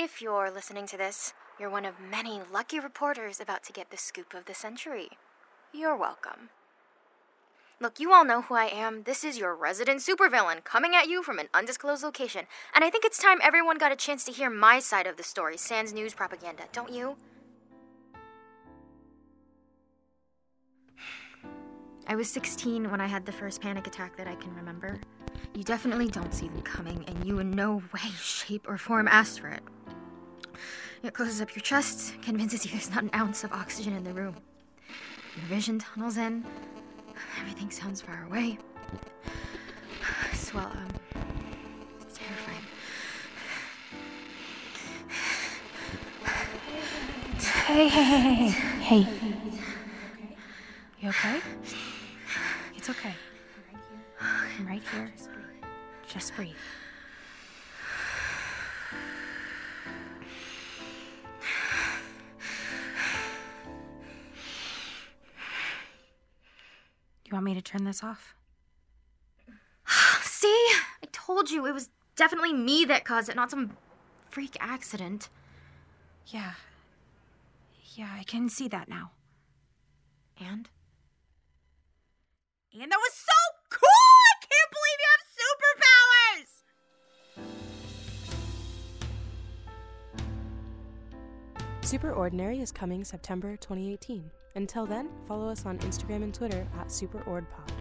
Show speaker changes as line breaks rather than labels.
If you're listening to this, you're one of many lucky reporters about to get the scoop of the century. You're welcome. Look, you all know who I am. This is your resident supervillain coming at you from an undisclosed location. And I think it's time everyone got a chance to hear my side of the story, sans news propaganda, don't you? I was 16 when I had the first panic attack that I can remember. You definitely don't see them coming, and you in no way, shape, or form asked for it. It closes up your chest, convinces you there's not an ounce of oxygen in the room. Your vision tunnels in, everything sounds far away. Well, um, it's terrifying.
Hey, hey, hey, hey, hey. Hey. You okay? It's okay. I'm right here. Just breathe. You want me to turn this off?
See? I told you it was definitely me that caused it, not some freak accident.
Yeah. Yeah, I can see that now.
And?
And that was so
Super Ordinary is coming September 2018. Until then, follow us on Instagram and Twitter at SuperOrdPod.